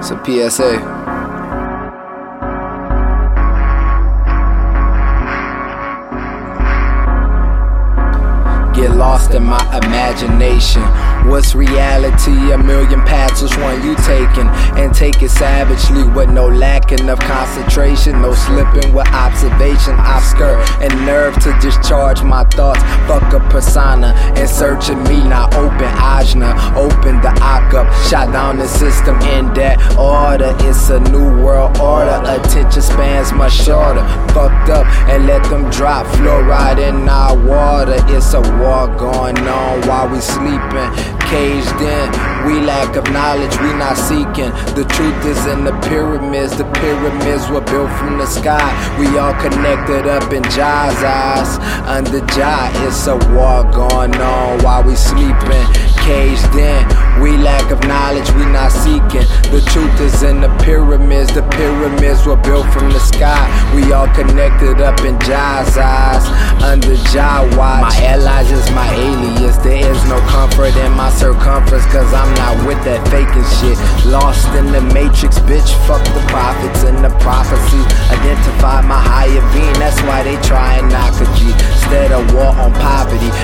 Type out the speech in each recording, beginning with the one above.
It's a PSA. Lost in my imagination. What's reality? A million paths, which one you taking? And take it savagely with no lacking of concentration, no slipping with observation. I've skirt and nerve to discharge my thoughts. Fuck a persona and searching me, not open ajna, open the up, shot down the system in that order. It's a new world order, attention spans much shorter. Let them drop fluoride in our water. It's a war going on while we sleeping. Caged in, we lack of knowledge, we not seeking. The truth is in the pyramids, the pyramids were built from the sky. We all connected up in Jah's eyes. Under Jah, it's a war going on while we sleeping. Caged in, we lack of knowledge, we not seeking. The truth is in the pyramids, the pyramids were built from the sky. We all connected up in Jah's eyes. Under Jah watch. My allies is my alias. There is no comfort in my circumference, cause I'm not with that faking shit. Lost in the matrix, bitch. Fuck the prophets and the prophecies. Identify my higher being, that's why they try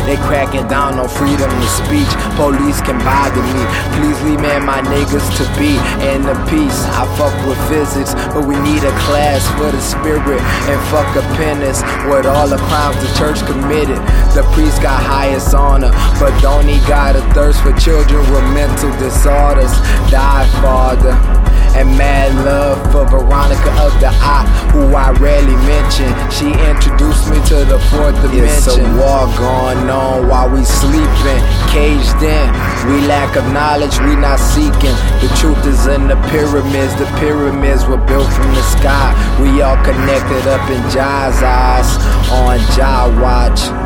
they cracking down on freedom of speech. Police can bother me. Please leave me and my niggas to be in the peace. I fuck with physics, but we need a class for the spirit and fuck a penance with all the crimes the church committed. The priest got highest honor, but don't he got a thirst for children with mental disorders? Die, Father. And mad love for Veronica of the Eye, who I rarely mention. She introduced me to the fourth dimension. It's a war going on while we sleeping, caged in. We lack of knowledge, we not seeking. The truth is in the pyramids. The pyramids were built from the sky. We all connected up in Jah's eyes on Jah watch.